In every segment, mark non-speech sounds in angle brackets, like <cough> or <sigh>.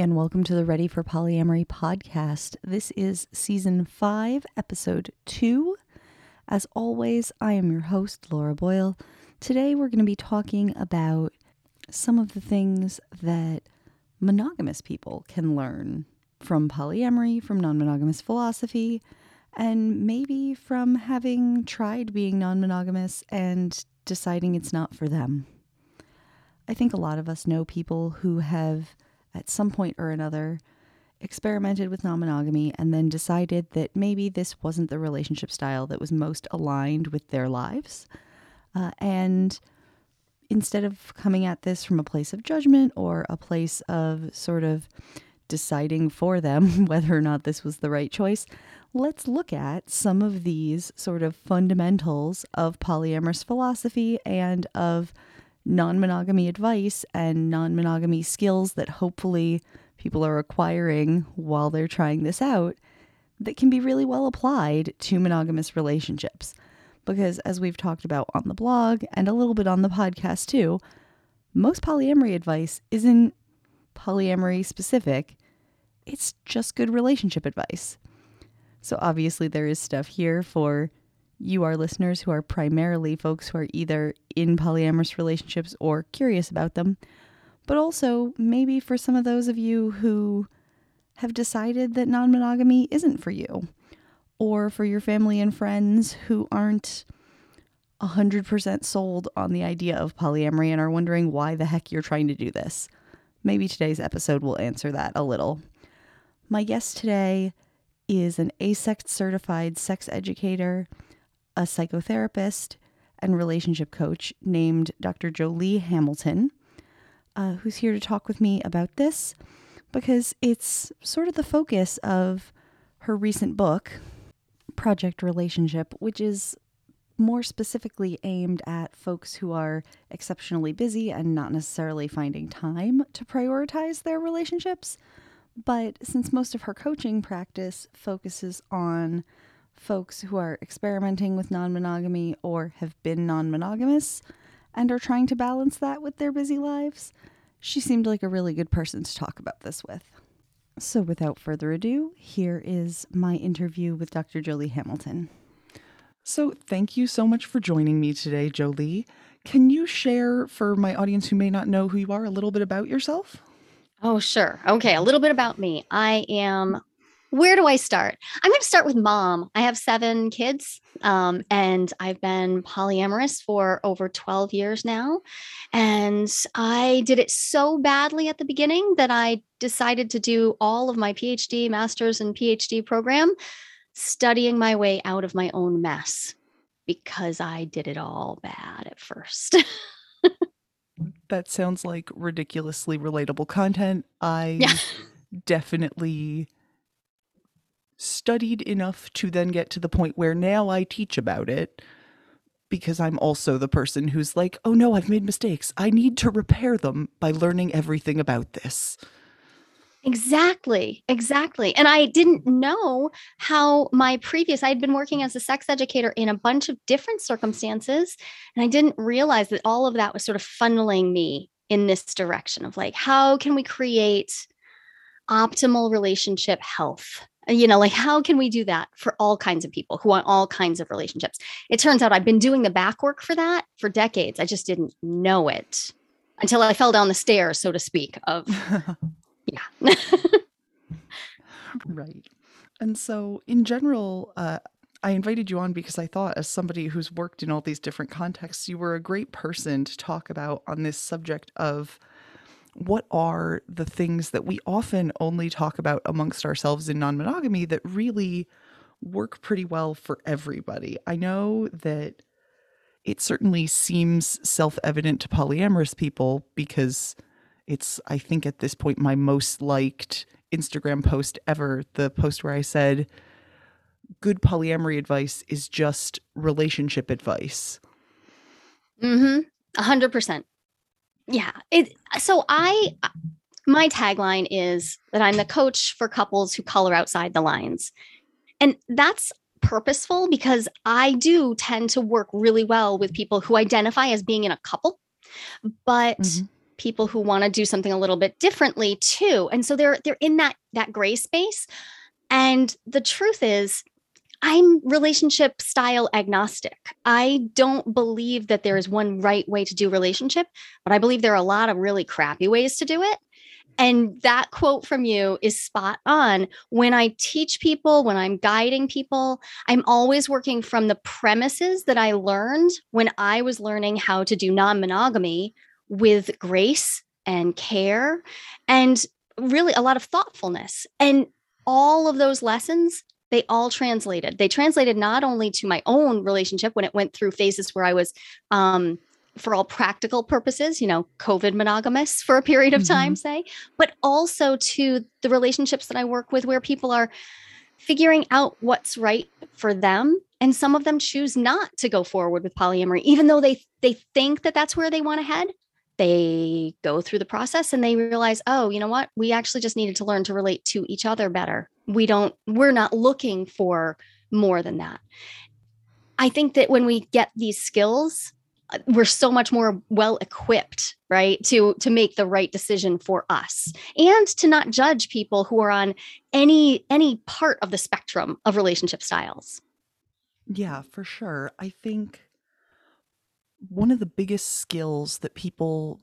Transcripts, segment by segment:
and welcome to the Ready for Polyamory podcast. This is season five, episode two. As always, I am your host, Laura Boyle. Today, we're going to be talking about some of the things that monogamous people can learn from polyamory, from non monogamous philosophy, and maybe from having tried being non monogamous and deciding it's not for them. I think a lot of us know people who have at some point or another experimented with non monogamy and then decided that maybe this wasn't the relationship style that was most aligned with their lives. Uh, and instead of coming at this from a place of judgment or a place of sort of deciding for them <laughs> whether or not this was the right choice, let's look at some of these sort of fundamentals of polyamorous philosophy and of non monogamy advice and non monogamy skills that hopefully people are acquiring while they're trying this out that can be really well applied to monogamous relationships. Because as we've talked about on the blog and a little bit on the podcast too, most polyamory advice isn't polyamory specific, it's just good relationship advice. So obviously, there is stuff here for you, our listeners, who are primarily folks who are either in polyamorous relationships or curious about them, but also maybe for some of those of you who have decided that non monogamy isn't for you, or for your family and friends who aren't 100% sold on the idea of polyamory and are wondering why the heck you're trying to do this. Maybe today's episode will answer that a little. My guest today is an AASECT certified sex educator a psychotherapist and relationship coach named Dr. Joli Hamilton, uh, who's here to talk with me about this because it's sort of the focus of her recent book, Project Relationship, which is more specifically aimed at folks who are exceptionally busy and not necessarily finding time to prioritize their relationships. But since most of her coaching practice focuses on folks who are experimenting with non monogamy or have been non monogamous and are trying to balance that with their busy lives, she seemed like a really good person to talk about this with. So, without further ado, here is my interview with Dr. Joli Hamilton. So, thank you so much for joining me today, Joli. Can you share for my audience who may not know who you are a little bit about yourself? Oh, sure. Okay, a little bit about me. I am where do I start? I'm going to start with mom. I have seven kids, um, and I've been polyamorous for over 12 years now. And I did it so badly at the beginning that I decided to do all of my PhD, master's, and PhD program studying my way out of my own mess because I did it all bad at first. <laughs> that sounds like ridiculously relatable content. I yeah. definitely studied enough to then get to the point where now I teach about it because I'm also the person who's like, oh no, I've made mistakes. I need to repair them by learning everything about this. Exactly, exactly. And I didn't know how my previous, I had been working as a sex educator in a bunch of different circumstances. And I didn't realize that all of that was sort of funneling me in this direction of like, how can we create optimal relationship health you know like how can we do that for all kinds of people who want all kinds of relationships? It turns out i've been doing the back work for that for decades. I just didn't know it until i fell down the stairs so to speak of <laughs> yeah. <laughs> Right. And so in general uh, I invited you on because I thought, as somebody who's worked in all these different contexts, you were a great person to talk about on this subject of what are the things that we often only talk about amongst ourselves in non monogamy that really work pretty well for everybody? I know that it certainly seems self evident to polyamorous people because it's, I think, at this point, my most liked Instagram post ever. The post where I said, good polyamory advice is just relationship advice. Mm hmm. A hundred percent yeah it so i my tagline is that i'm the coach for couples who color outside the lines and that's purposeful because i do tend to work really well with people who identify as being in a couple but mm-hmm. people who want to do something a little bit differently too. And so they're they're in that that gray space. And the truth is I'm relationship style agnostic. I don't believe that there is one right way to do relationship, but I believe there are a lot of really crappy ways to do it. And that quote from you is spot on. When I teach people, when I'm guiding people, I'm always working from the premises that I learned when I was learning how to do non monogamy with grace and care and really a lot of thoughtfulness. And all of those lessons they all translated. They translated not only to my own relationship when it went through phases where I was, um, for all practical purposes, you know, COVID monogamous for a period of time, mm-hmm. say, but also to the relationships that I work with where people are figuring out what's right for them and some of them choose not to go forward with polyamory even though they they think that that's where they want to head they go through the process and they realize oh you know what we actually just needed to learn to relate to each other better we don't we're not looking for more than that. I think that when we get these skills uh, we're so much more well equipped right to to make the right decision for us and to not judge people who are on any any part of the spectrum of relationship styles. Yeah for sure. I think one of the biggest skills that people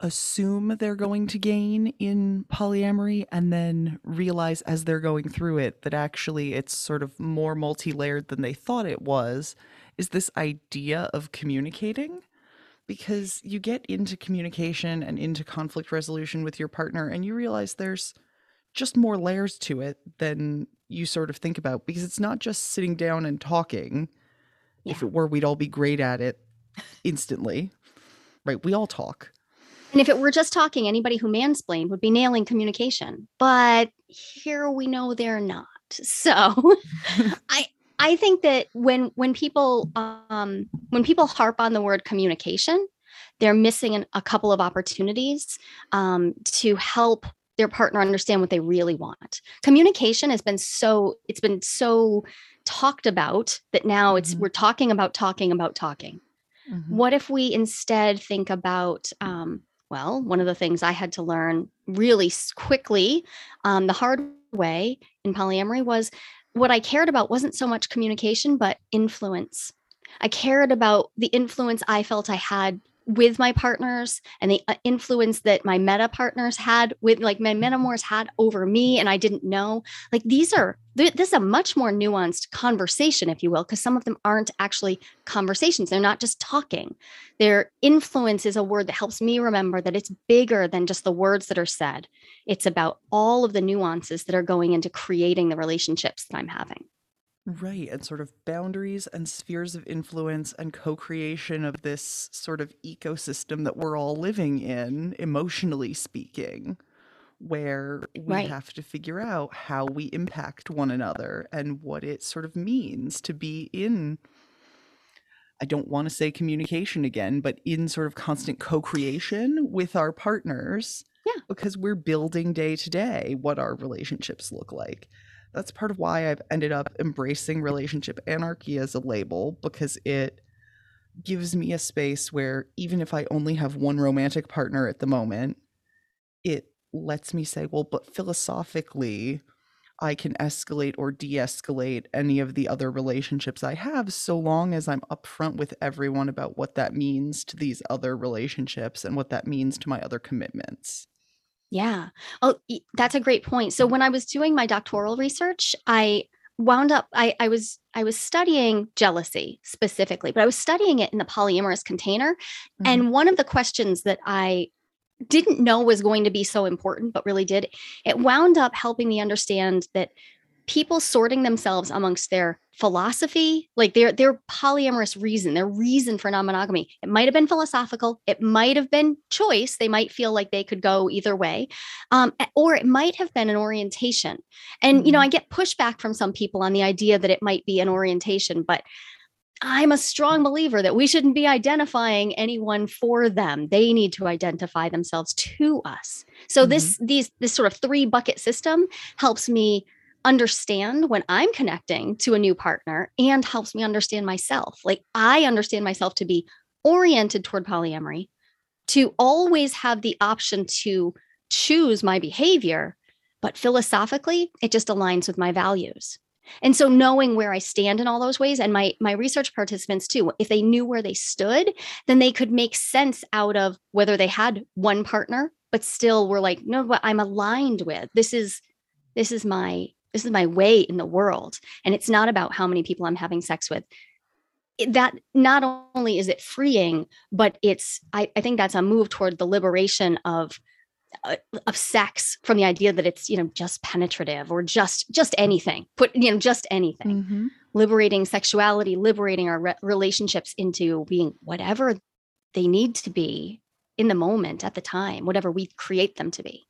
assume they're going to gain in polyamory and then realize as they're going through it that actually it's sort of more multi-layered than they thought it was is this idea of communicating? Because you get into communication and into conflict resolution with your partner and you realize there's just more layers to it than you sort of think about because it's not just sitting down and talking. Yeah. if it were we'd all be great at it instantly right? We all talk and if it were just talking, anybody who mansplained would be nailing communication. But here we know they're not. So <laughs> I I think that when when people um, when people harp on the word communication, they're missing an, a couple of opportunities um, to help their partner understand what they really want. Communication has been so it's been so talked about that now it's mm-hmm. we're talking about talking about talking. Mm-hmm. What if we instead think about um, well, one of the things I had to learn really quickly, um, the hard way in polyamory was what I cared about wasn't so much communication, but influence. I cared about the influence I felt I had with my partners and the uh, influence that my meta partners had with like my metamours had over me and I didn't know. Like these are this is a much more nuanced conversation, if you will, because some of them aren't actually conversations. They're not just talking. Their influence is a word that helps me remember that it's bigger than just the words that are said. It's about all of the nuances that are going into creating the relationships that I'm having. Right. And sort of boundaries and spheres of influence and co creation of this sort of ecosystem that we're all living in, emotionally speaking, where we right. have to figure out how we impact one another and what it sort of means to be in. I don't want to say communication again, but in sort of constant co creation with our partners. Yeah. Because we're building day to day what our relationships look like that's part of why I've ended up embracing relationship anarchy as a label because it gives me a space where even if I only have one romantic partner at the moment, it lets me say, well, but philosophically, I can escalate or de escalate any of the other relationships I have so long as I'm upfront with everyone about what that means to these other relationships and what that means to my other commitments. Yeah. Oh, that's a great point. So when I was doing my doctoral research, I wound up I, I was I was studying jealousy specifically, but I was studying it in the polyamorous container. Mm-hmm. And one of the questions that I didn't know was going to be so important, but really did, it wound up helping me understand that people sorting themselves amongst their philosophy, like their their polyamorous reason, their reason for non-monogamy. It might have been philosophical, it might have been choice. They might feel like they could go either way, um, or it might have been an orientation. And mm-hmm. you know, mm-hmm. I get pushback from some people on the idea that it might be an orientation, but I'm a strong believer that we shouldn't be identifying anyone for them. They need to identify themselves to us. So mm-hmm. this these this sort of three bucket system helps me understand when I'm connecting to a new partner and helps me understand myself. Like I understand myself to be oriented toward polyamory, to always have the option to choose my behavior, but philosophically, it just aligns with my values. And so knowing where I stand in all those ways and my my research participants too, if they knew where they stood, then they could make sense out of whether they had one partner but still were like, no, what I'm aligned with. This is this is my this is my way in the world and it's not about how many people I'm having sex with. That not only is it freeing, but it's I, I think that's a move toward the liberation of uh, of sex from the idea that it's you know just penetrative or just just anything. Put you know just anything. Mm-hmm. liberating sexuality liberating our re- relationships into being whatever they need to be in the moment at the time whatever we create them to be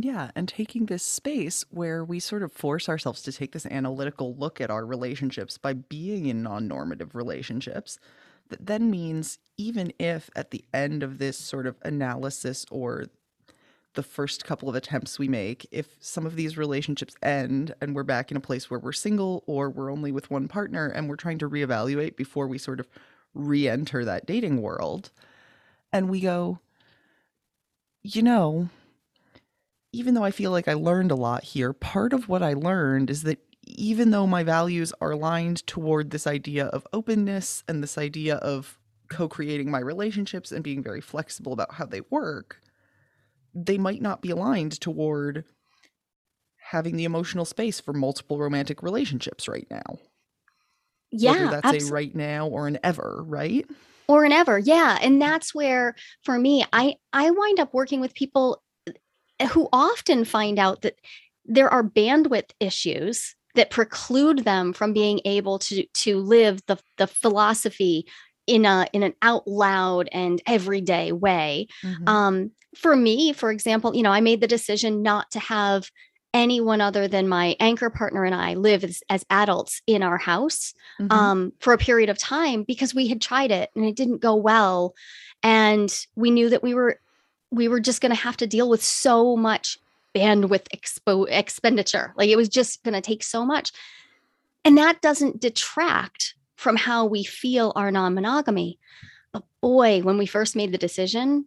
yeah, and taking this space where we sort of force ourselves to take this analytical look at our relationships by being in non normative relationships, that then means even if at the end of this sort of analysis or the first couple of attempts we make, if some of these relationships end and we're back in a place where we're single or we're only with one partner and we're trying to reevaluate before we sort of re enter that dating world, and we go, you know, even though I feel like I learned a lot here, part of what I learned is that even though my values are aligned toward this idea of openness and this idea of co creating my relationships and being very flexible about how they work, they might not be aligned toward having the emotional space for multiple romantic relationships right now. Yeah. Whether that's absolutely. a right now or an ever, right? Or an ever. Yeah. And that's where for me, I I wind up working with people who often find out that there are bandwidth issues that preclude them from being able to to live the the philosophy in a in an out loud and everyday way mm-hmm. um for me for example you know i made the decision not to have anyone other than my anchor partner and i live as, as adults in our house mm-hmm. um for a period of time because we had tried it and it didn't go well and we knew that we were we were just going to have to deal with so much bandwidth expo- expenditure. Like it was just going to take so much. And that doesn't detract from how we feel our non monogamy. But boy, when we first made the decision,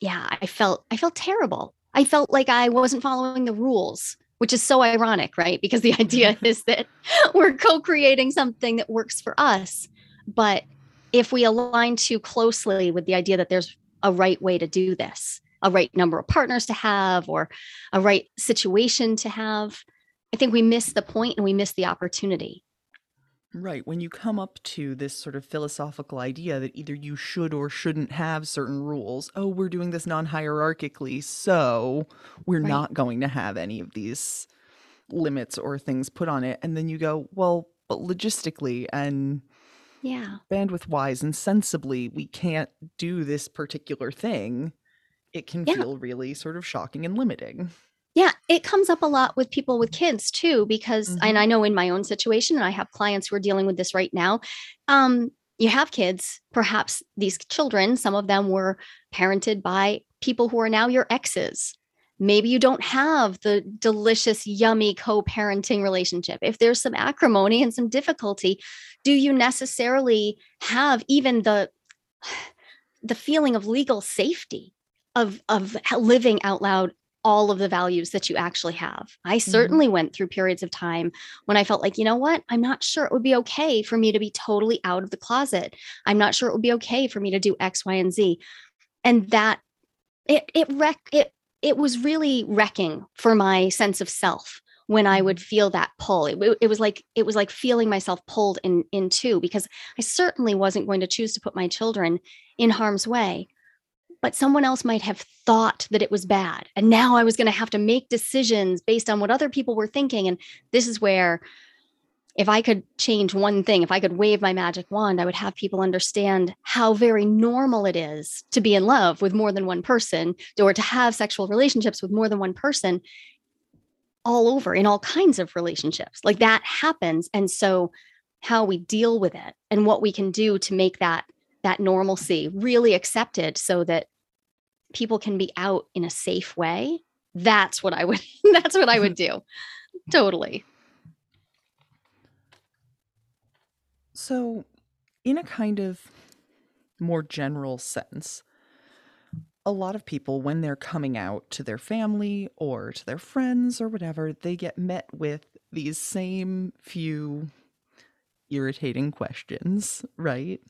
yeah, I felt I felt terrible. I felt like I wasn't following the rules, which is so ironic, right? Because the idea <laughs> is that we're co-creating something that works for us. But if we align too closely with the idea that there's a right way to do this, a right number of partners to have, or a right situation to have. I think we miss the point and we miss the opportunity. Right. When you come up to this sort of philosophical idea that either you should or shouldn't have certain rules, oh, we're doing this non hierarchically, so we're right. not going to have any of these limits or things put on it. And then you go, well, but logistically and yeah bandwidth wise and sensibly we can't do this particular thing it can yeah. feel really sort of shocking and limiting yeah it comes up a lot with people with kids too because mm-hmm. and i know in my own situation and i have clients who are dealing with this right now um you have kids perhaps these children some of them were parented by people who are now your exes maybe you don't have the delicious yummy co-parenting relationship if there's some acrimony and some difficulty do you necessarily have even the <sighs> the feeling of legal safety of of living out loud all of the values that you actually have. I mm-hmm. certainly mm-hmm. went through periods of time when I felt like, you know what? I'm not sure it would be okay for me to be totally out of the closet. I'm not sure it would be okay for me to do X, Y, and Z. And that it it wreck it it was really wrecking for my sense of self when I would mm-hmm. feel that pull. It, it was like it was like feeling myself pulled in in two because I certainly wasn't going to choose to put my children in harm's way. But someone else might have thought that it was bad. And now I was going to have to make decisions based on what other people were thinking. And this is where if I could change one thing, if I could wave my magic wand, I would have people understand how very normal it is to be in love with more than one person or to have sexual relationships with more than one person all over in all kinds of relationships. Like that happens. And so how we deal with it and what we can do to make that that normalcy really accepted so that people can be out in a safe way that's what i would <laughs> that's what i would <laughs> do totally so in a kind of more general sense a lot of people, when they're coming out to their family or to their friends or whatever, they get met with these same few irritating questions, right?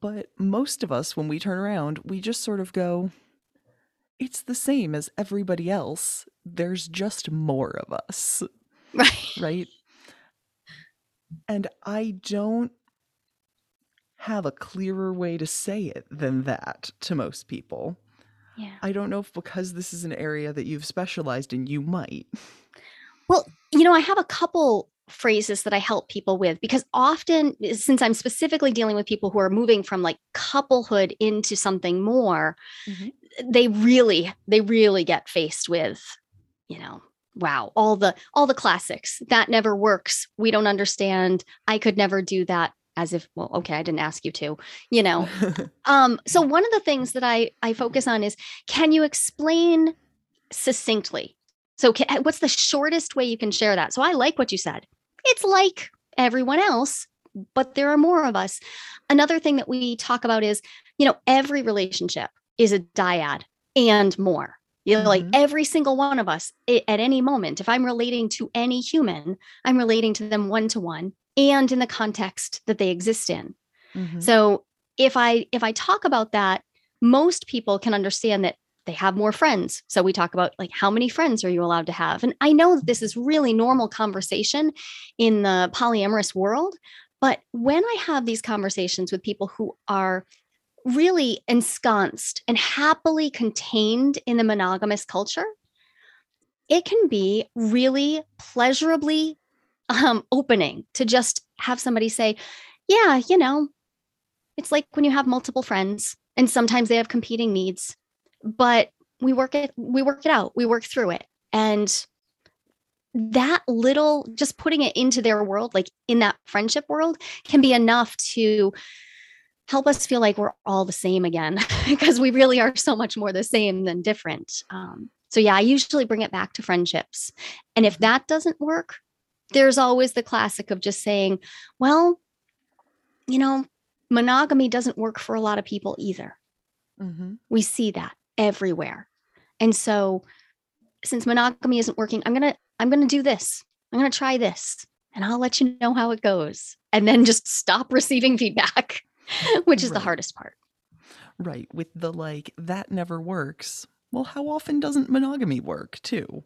But most of us, when we turn around, we just sort of go, it's the same as everybody else. There's just more of us, <laughs> Right. right? And I don't have a clearer way to say it than that to most people. Yeah. I don't know if because this is an area that you've specialized in, you might. Well, you know, I have a couple phrases that I help people with because often, since I'm specifically dealing with people who are moving from like couplehood into something more, Mhm. they really, they really get faced with, you know, wow, all the all the classics. That never works. We don't understand. I could never do that. As if, well, okay, I didn't ask you to, you know. <laughs> Um, so one of the things that I I focus on is can you explain succinctly? So ca what's the shortest way you can share that? So I like what you said. It's like everyone else, but there are more of us. Another thing that we talk about is, you know, every relationship is a dyad and more. You know, like Mhm. every single one of us at any moment, if I'm relating to any human, I'm relating to them one to one and in the context that they exist in. Mhm. So if I if I talk about that, most people can understand that they have more friends. So we talk about like how many friends are you allowed to have? And I know that this is really normal conversation in the polyamorous world, but when I have these conversations with people who are really ensconced and happily contained in the monogamous culture, it can be really pleasurably um, opening to just have somebody say, Yeah, you know, it's like when you have multiple friends and sometimes they have competing needs, but we work it, we work it out, we work through it. And that little just putting it into their world, like in that friendship world, can be enough to help us feel like we're all the same again <laughs> because we really are so much more the same than different. Um, so, yeah, I usually bring it back to friendships. And if that doesn't work, there's always the classic of just saying, well, you know, monogamy doesn't work for a lot of people either. Mhm. We see that everywhere. And so, since monogamy isn't working, I'm going to I'm going to do this. I'm going to try this and I'll let you know how it goes. And then just stop <laughs> receiving feedback, <laughs> which is the hardest part. Right. With the like, that never works. Well, how often doesn't monogamy work too?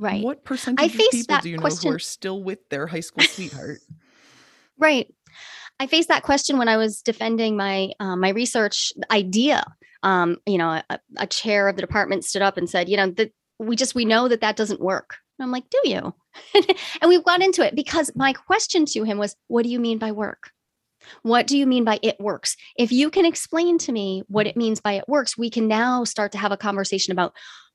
Right. What percentage of people do you know question- who are still with their high school sweetheart? <laughs> Right. I faced that question when I was defending my uh, my research idea. Um, you know, a, a chair of the department stood up and said, you know, that we just we know that that doesn't work. And I'm like, do you? <laughs> and we got into it because my question to him was, what do you mean by work? What do you mean by it works? If you can explain to me what it means by it works, we can now start to have a conversation about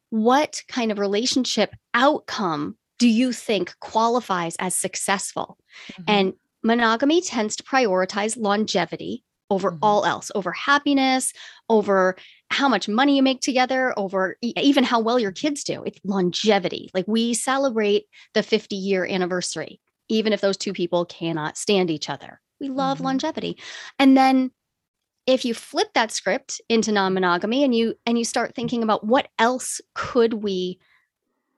what kind of relationship outcome do you think qualifies as successful? Mhm. And monogamy tends to prioritize longevity over Mhm. all else, over happiness, over how much money you make together, over e- even how well your kids do. It's longevity. Like we celebrate the 50 year anniversary, even if those two people cannot stand each other. We love Mhm. longevity. And then if you flip that script into non-monogamy and you and you start thinking about what else could we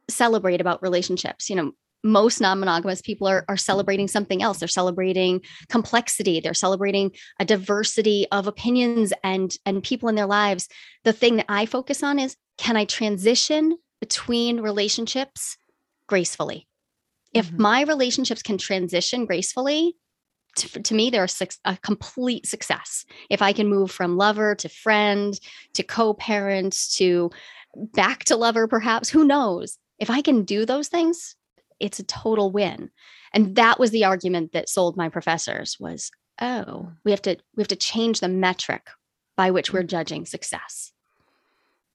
celebrate about relationships you know most non-monogamous people are, are celebrating something else. They're celebrating complexity. They're celebrating a diversity of opinions and and people in their lives. The thing that i focus on is can i transition between relationships gracefully? If Mhm. my relationships can transition gracefully to, to me they're a, a complete success. If i can move from lover to friend to co-parent to back to lover perhaps who knows? If i can do those things it's a total win. And that was the argument that sold my professors was oh we have to we have to change the metric by which we're judging success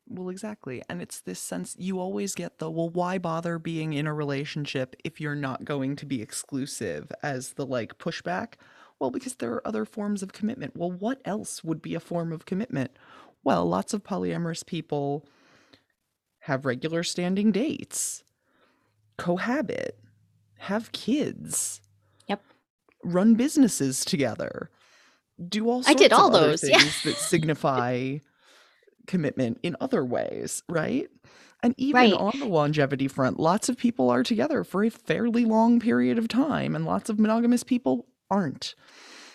Well, exactly. And it's this sense you always get the, well, why bother being in a relationship if you're not going to be exclusive as the like pushback? Well, because there are other forms of commitment. Well, what else would be a form of commitment? Well, lots of polyamorous people have regular standing dates, cohabit, have kids, Yep. run businesses together. do all I sorts did all those, yeah. things that signify <laughs> <laughs> commitment in other ways, right? And even Right. on the longevity front, lots of people are together for a fairly long period of time, and lots of monogamous people aren't.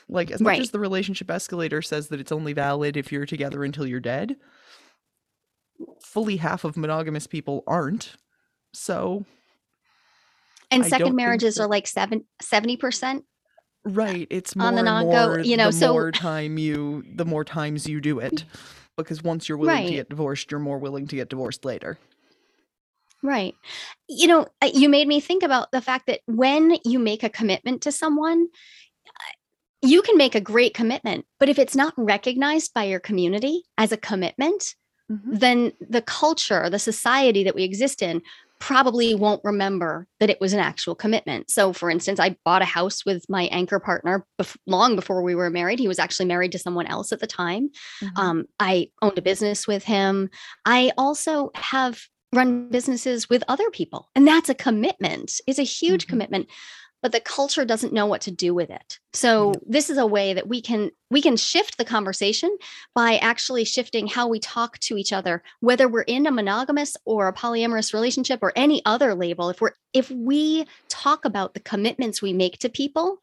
Like, as much as the relationship escalator says that it's only valid if you're together until you're dead, fully half of monogamous people aren't. So, And I second marriages that- are like seven, 70%. right, it's more On the and non-go, you know, the so- more time you the more times you do it. Mm. Because once you're willing to get divorced, you're more willing to get divorced later. Right. You know, uh, you made me think about the fact that when you make a commitment to someone, uh, you can make a great commitment, but if it's not recognized by your community as a commitment, then the culture, the society that we exist in probably won't remember that it was an actual commitment. So, for instance, I bought a house with my anchor partner bef- long before we were married. He was actually married to someone else at the time. Mhm. Um, I owned a business with him. I also have run businesses with other people, and that's a commitment. It's a huge Mhm. commitment, but the culture doesn't know what to do with it. So this is a way that we can we can shift the conversation by actually shifting how we talk to each other, whether we're in a monogamous or a polyamorous relationship or any other label. If we're if we talk about the commitments we make to people,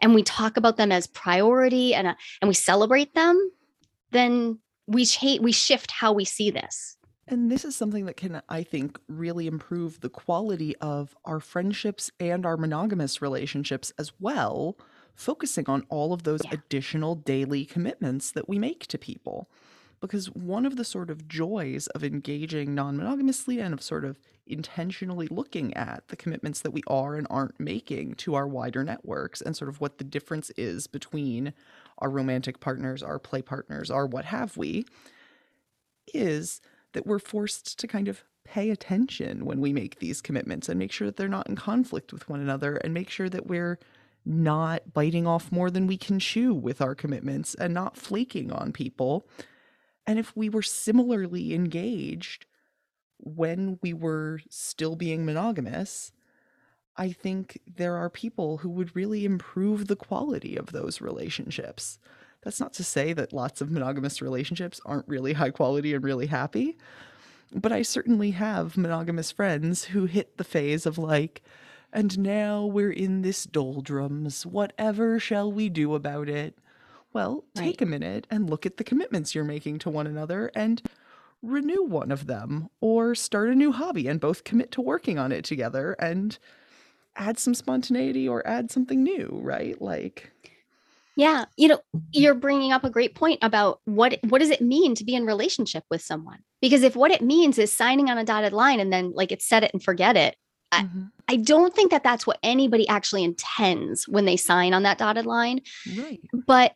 and we talk about them as priority and uh, and we celebrate them, then we cha- we shift how we see this. And this is something that can, I think, really improve the quality of our friendships and our monogamous relationships as well, focusing on all of those Yeah. additional daily commitments that we make to people. Because one of the sort of joys of engaging non monogamously and of sort of intentionally looking at the commitments that we are and aren't making to our wider networks and sort of what the difference is between our romantic partners, our play partners, our what have we, is that we're forced to kind of pay attention when we make these commitments and make sure that they're not in conflict with one another and make sure that we're not biting off more than we can chew with our commitments and not flaking on people. And if we were similarly engaged when we were still being monogamous, I think there are people who would really improve the quality of those relationships. That's not to say that lots of monogamous relationships aren't really high quality and really happy, but I certainly have monogamous friends who hit the phase of like, and now we're in this doldrums. Whatever shall we do about it? Well, take a minute and look at the commitments you're making to one another and renew one of them or start a new hobby and both commit to working on it together and add some spontaneity or add something new, right? Like, Yeah, you know, you're bringing up a great point about what what does it mean to be in relationship with someone? Because if what it means is signing on a dotted line and then like it's set it and forget it, I- mhm, I don't think that that's what anybody actually intends when they sign on that dotted line. right. But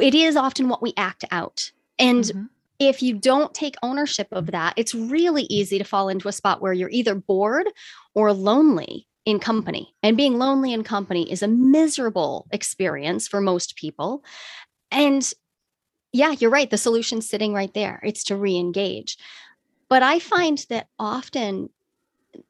it is often what we act out, and Mhm, if you don't take ownership of that, it's really easy to fall into a spot where you're either bored or lonely in company. And being lonely in company is a miserable experience for most people. And yeah, you're right. The solution's sitting right there. It's to re engage. But I find that often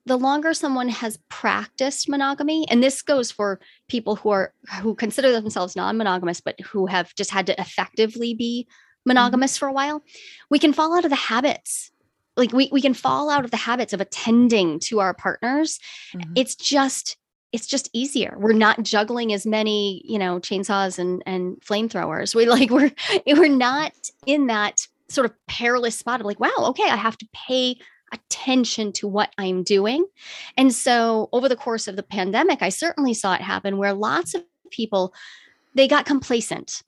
the longer someone has practiced monogamy, and this goes for people who are who consider themselves non-monogamous, but who have just had to effectively be mm-hmm. monogamous for a while, we can fall out of the habits. Like we we can fall out of the habits of attending to our partners. mhm. It's just it's just easier. We're not juggling as many, you know, chainsaws and and flamethrowers. We like we're <laughs> we're not in that sort of perilous spot of like, wow, okay, I have to pay attention to what I'm doing. And so over the course of the pandemic, I certainly saw it happen where lots of people they got complacent.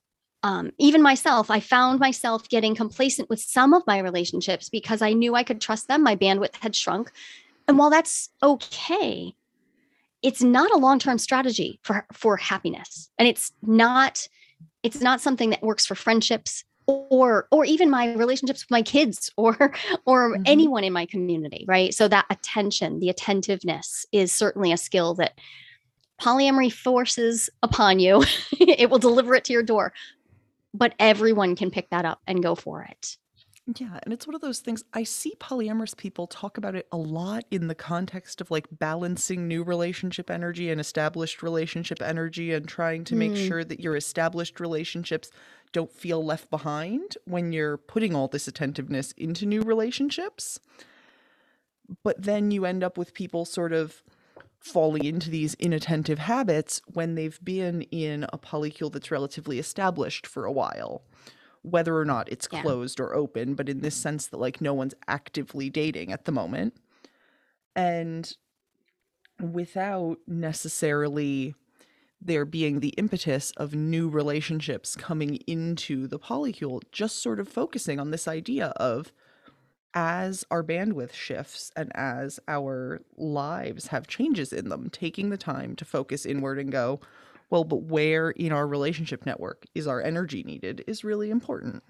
Um, even myself, I found myself getting complacent with some of my relationships because I knew I could trust them. My bandwidth had shrunk. And while that's okay, it's not a long-term strategy for for happiness. And it's not it's not something that works for friendships or or even my relationships with my kids <laughs> or or Mhm. anyone in my community, right? So that attention, the attentiveness is certainly a skill that polyamory forces upon you. <laughs> it will deliver it to your door. But everyone can pick that up and go for it. Yeah, and it's one of those things I see polyamorous people talk about it a lot in the context of like balancing new relationship energy and established relationship energy and trying to make Mm. sure that your established relationships don't feel left behind when you're putting all this attentiveness into new relationships. But then you end up with people sort of falling into these inattentive habits when they've been in a polycule that's relatively established for a while whether or not it's Yeah. closed or open, but in this sense that like no one's actively dating at the moment. And without necessarily there being the impetus of new relationships coming into the polycule, just sort of focusing on this idea of as our bandwidth shifts and as our lives have changes in them, taking the time to focus inward and go, well, but where in our relationship network is our energy needed is really important.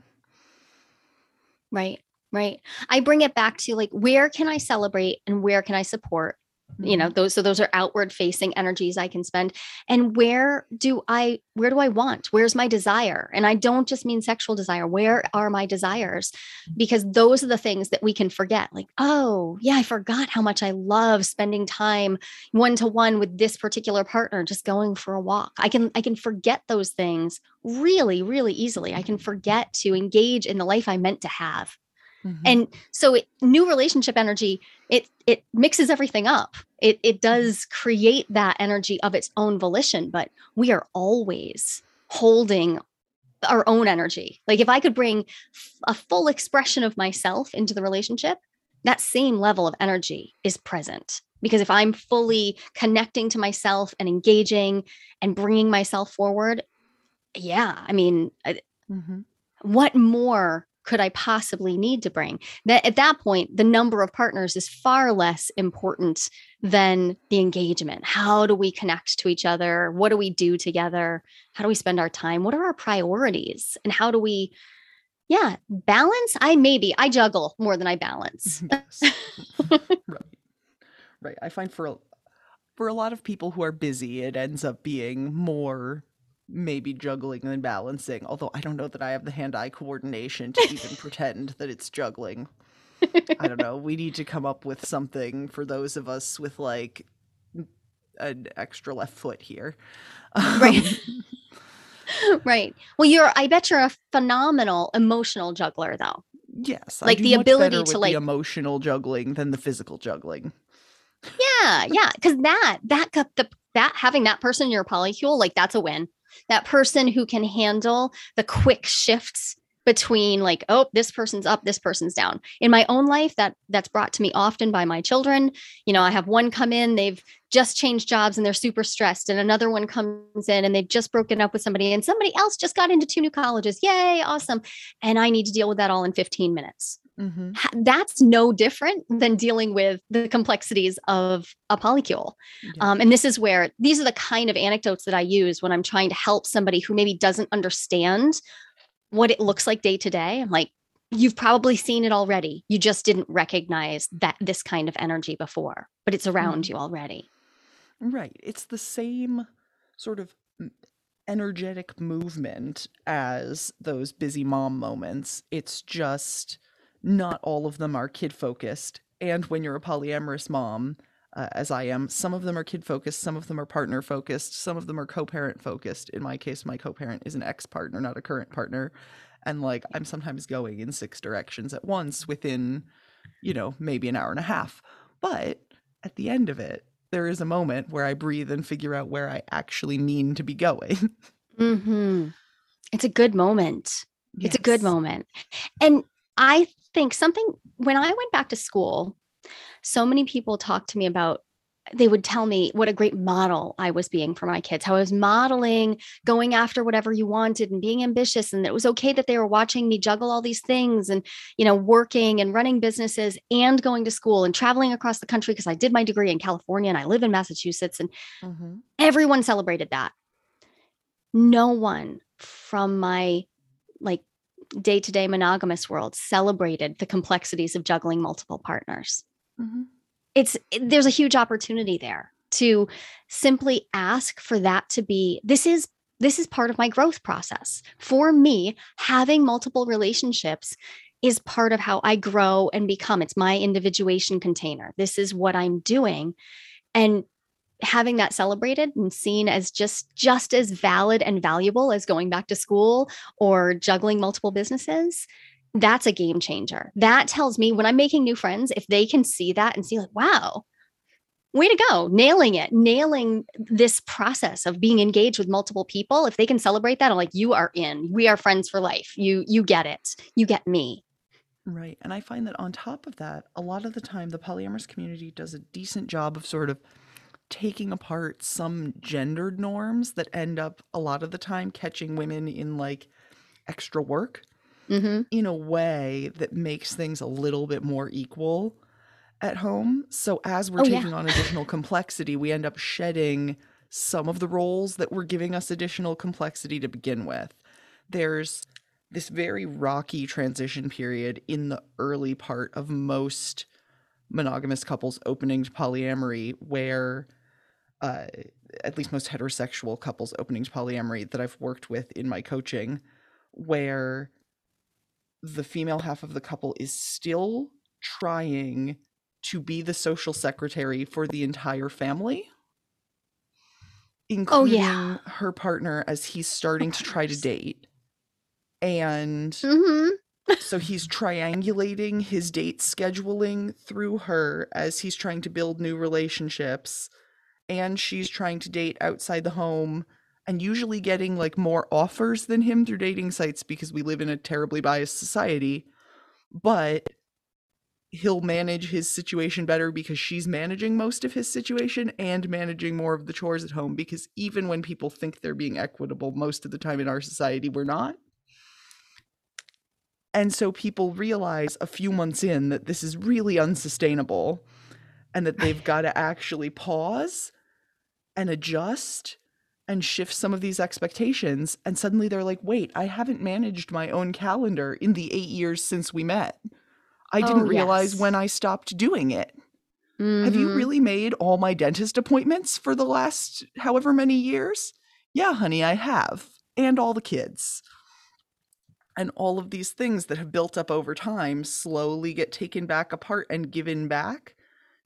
Right. Right. I bring it back to like, where can I celebrate and where can I support? You know mm-hmm. those so those are outward facing energies i can spend. And where do i where do i want? Where's my desire? And i don't just mean sexual desire. Where are my desires? Mm-hmm. Because those are the things that we can forget. Like oh yeah i forgot how much i love spending time one to one with this particular partner just going for a walk. I can i can forget those things really really easily. I can forget to engage in the life i meant to have Mhm. and so it, new relationship energy it it mixes everything up it it does create that energy of its own volition but we are always holding our own energy like if i could bring a full expression of myself into the relationship that same level of energy is present because if i'm fully connecting to myself and engaging and bringing myself forward yeah i mean Mhm. what more could I possibly need to bring? That at that point, the number of partners is far less important than the engagement. How do we connect to each other? What do we do together? How do we spend our time? What are our priorities? And how do we, yeah, balance? I maybe I juggle more than I balance. Mm-hmm. Yes. <laughs> right. Right. I find for a, for a lot of people who are busy, it ends up being more maybe juggling and balancing. Although I don't know that I have the hand-eye coordination to even <laughs> pretend that it's juggling. I don't know. <laughs> We need to come up with something for those of us with like an extra left foot here. Right. Um, <laughs> right. Well, you're, I bet you're a phenomenal emotional juggler, though. Yes, Like the ability to, like- the emotional juggling than the physical juggling. Yeah, yeah, because that that got the that having that person in your polycule, like that's a win. That person who can handle the quick shifts between like, oh, this person's up, this person's down. In my own life, that that's brought to me often by my children. You know, I have one come in, they've just changed jobs and they're super stressed, and another one comes in and they've just broken up with somebody, and somebody else just got into two new colleges. Yay, awesome! And I need to deal with that all in 15 minutes Mm-hmm. that's no different than dealing with the complexities of a polycule. Um, and this is where these are the kind of anecdotes that I use when I'm trying to help somebody who maybe doesn't understand what it looks like day to day. I'm like, you've probably seen it already. You just didn't recognize that this kind of energy before, but it's around Mhm. you already. Right. It's the same sort of energetic movement as those busy mom moments. It's just not all of them are kid focused. And when you're a polyamorous mom, uh, as I am, some of them are kid focused, some of them are partner focused, some of them are co parent focused. In my case, my co parent is an ex partner, not a current partner. And like, I'm sometimes going in six directions at once within, you know, maybe an hour and a half. But at the end of it, there is a moment where I breathe and figure out where I actually mean to be going. hmm It's a good moment. It's a good moment. And I think something when I went back to school, so many people talked to me about they would tell me what a great model I was being for my kids, how I was modeling going after whatever you wanted and being ambitious. And it was okay that they were watching me juggle all these things and, you know, working and running businesses and going to school and traveling across the country because I did my degree in California and I live in Massachusetts. And Mhm. everyone celebrated that. No one from my like day to day monogamous world celebrated the complexities of juggling multiple partners. Mhm. It's it- there's a huge opportunity there to simply ask for that to be this is this is part of my growth process. For me, having multiple relationships is part of how I grow and become. It's my individuation container. This is what I'm doing. And having that celebrated and seen as just just as valid and valuable as going back to school or juggling multiple businesses that's a game changer. That tells me when i'm making new friends if they can see that and see like wow way to go nailing it nailing this process of being engaged with multiple people. If they can celebrate that i'm like you are in. We are friends for life. You you get it. You get me. Right and i find that on top of that a lot of the time the polyamorous community does a decent job of sort of taking apart some gendered norms that end up a lot of the time catching women in like extra work mm-hmm. in a way that makes things a little bit more equal at home. So as we're Oh, yeah. taking on additional complexity, we end up shedding some of the roles that were giving us additional complexity to begin with. There's this very rocky transition period in the early part of most monogamous couples opening to polyamory where uh, at least most heterosexual couples opening to polyamory that I've worked with in my coaching where the female half of the couple is still trying to be the social secretary for the entire family including Oh, yeah. her partner as he's starting to try to date and Mm-hmm. so he's triangulating his date scheduling through her as he's trying to build new relationships and she's trying to date outside the home and usually getting like more offers than him through dating sites because we live in a terribly biased society but he'll manage his situation better because she's managing most of his situation and managing more of the chores at home because even when people think they're being equitable most of the time in our society we're not. And so people realize a few months in that this is really unsustainable and that they've got to actually pause and adjust and shift some of these expectations. And suddenly they're like, wait, I haven't managed my own calendar in the eight years since we met. I Oh, didn't realize yes. when I stopped doing it. Have you Mhm. really made all my dentist appointments for the last however many years? Yeah, honey, I have. And all the kids. And all of these things that have built up over time slowly get taken back apart and given back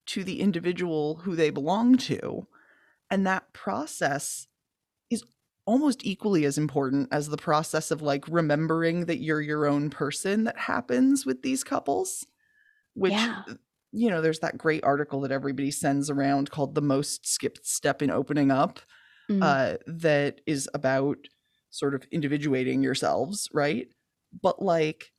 to the individual who they belong to. And that process is almost equally as important as the process of like remembering that you're your own person that happens with these couples. Which Yeah. you know, there's that great article that everybody sends around called The Most Skipped Step in Opening Up, Mm. uh, that is about sort of individuating yourselves, right? But like,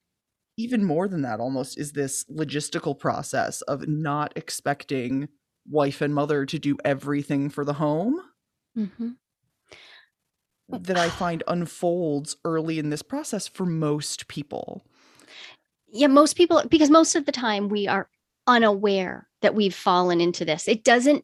even more than that, almost is this logistical process of not expecting wife and mother to do everything for the home Mhm. that I <sighs> find unfolds early in this process for most people. yeah most people because most of the time we are unaware that we've fallen into this it doesn't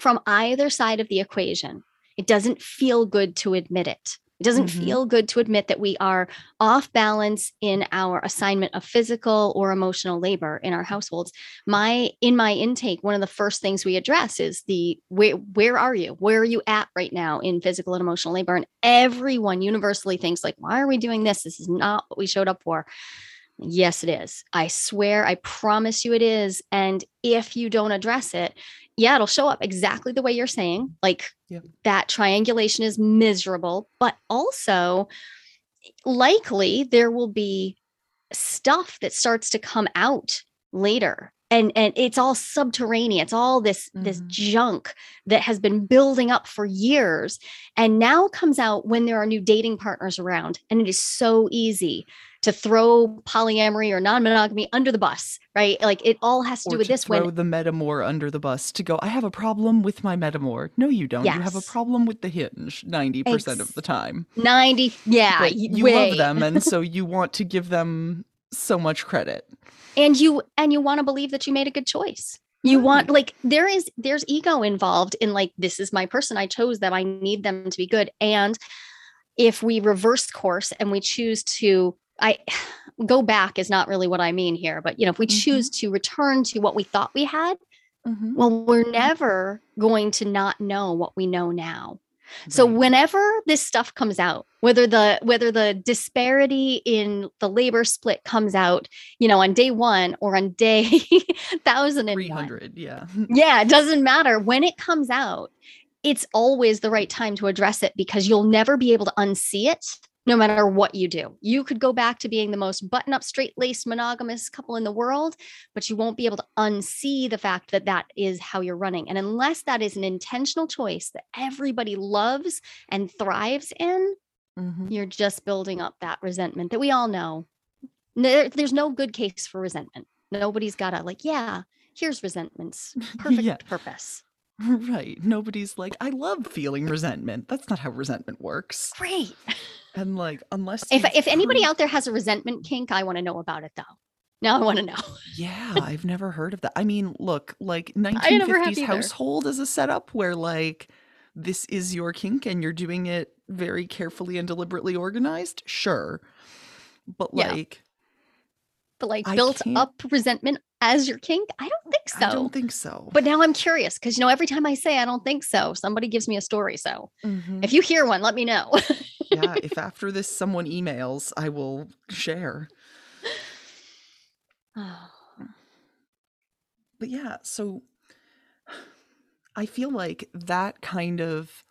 from either side of the equation it doesn't feel good to admit it it doesn't Mhm. feel good to admit that we are off balance in our assignment of physical or emotional labor in our households. My in my intake one of the first things we address is the where where are you? Where are you at right now in physical and emotional labor? And everyone universally thinks like why are we doing this? This is not what we showed up for Yes, it is. I swear, I promise you it is. And if you don't address it, yeah, it'll show up exactly the way you're saying. Like Yep. that triangulation is miserable, but also likely there will be stuff that starts to come out later. And, and it's all subterranean. It's all this this Mhm. junk that has been building up for years, and now comes out when there are new dating partners around. And it is so easy to throw polyamory or non-monogamy under the bus, right? Like it all has to Or do with to this throw when the metamour under the bus to go, I have a problem with my metamour. No, you don't. You have a problem with the hinge 90% of the time. 90 yeah, but you way. love them and <laughs> so you want to give them so much credit. and you and you want to believe that you made a good choice. You want like there is there's ego involved in like this is my person I chose them I need them to be good and if we reverse course and we choose to I <sighs> go back is not really what I mean here but you know if we Mhm. choose to return to what we thought we had Mhm. well we're never going to not know what we know now So Right. whenever this stuff comes out, whether the whether the disparity in the labor split comes out, you know, on day 1 or on day <laughs> 1001. 300, yeah. <laughs> Yeah, it doesn't matter when it comes out. It's always the right time to address it because you'll never be able to unsee it no matter what you do. You could go back to being the most button up, straight laced, monogamous couple in the world, but you won't be able to unsee the fact that that is how you're running. And unless that is an intentional choice that everybody loves and thrives in, Mhm. you're just building up that resentment that we all know. There- there's no good case for resentment. Nobody's got to, like, yeah, here's resentment's <laughs> perfect Yeah. purpose. <laughs> Right. Nobody's like, I love feeling resentment. That's not how resentment works. Great. And like, unless If, if anybody out there has a resentment kink, I want to know about it though. Now I want to know. Yeah, <laughs> I've never heard of that. I mean, look, like never have 1950s either. household is a setup where like this is your kink and you're doing it very carefully and deliberately organized. Sure. But like like I built can't- up resentment as your kink? I don't think so. I don't think so. but now I'm curious because you know every time I say I don't think so, somebody gives me a story. So Mhm. if you hear one, let me know. yeah, if <laughs> after this someone emails, I will share. <sighs> But yeah, so <sighs> I feel like that kind of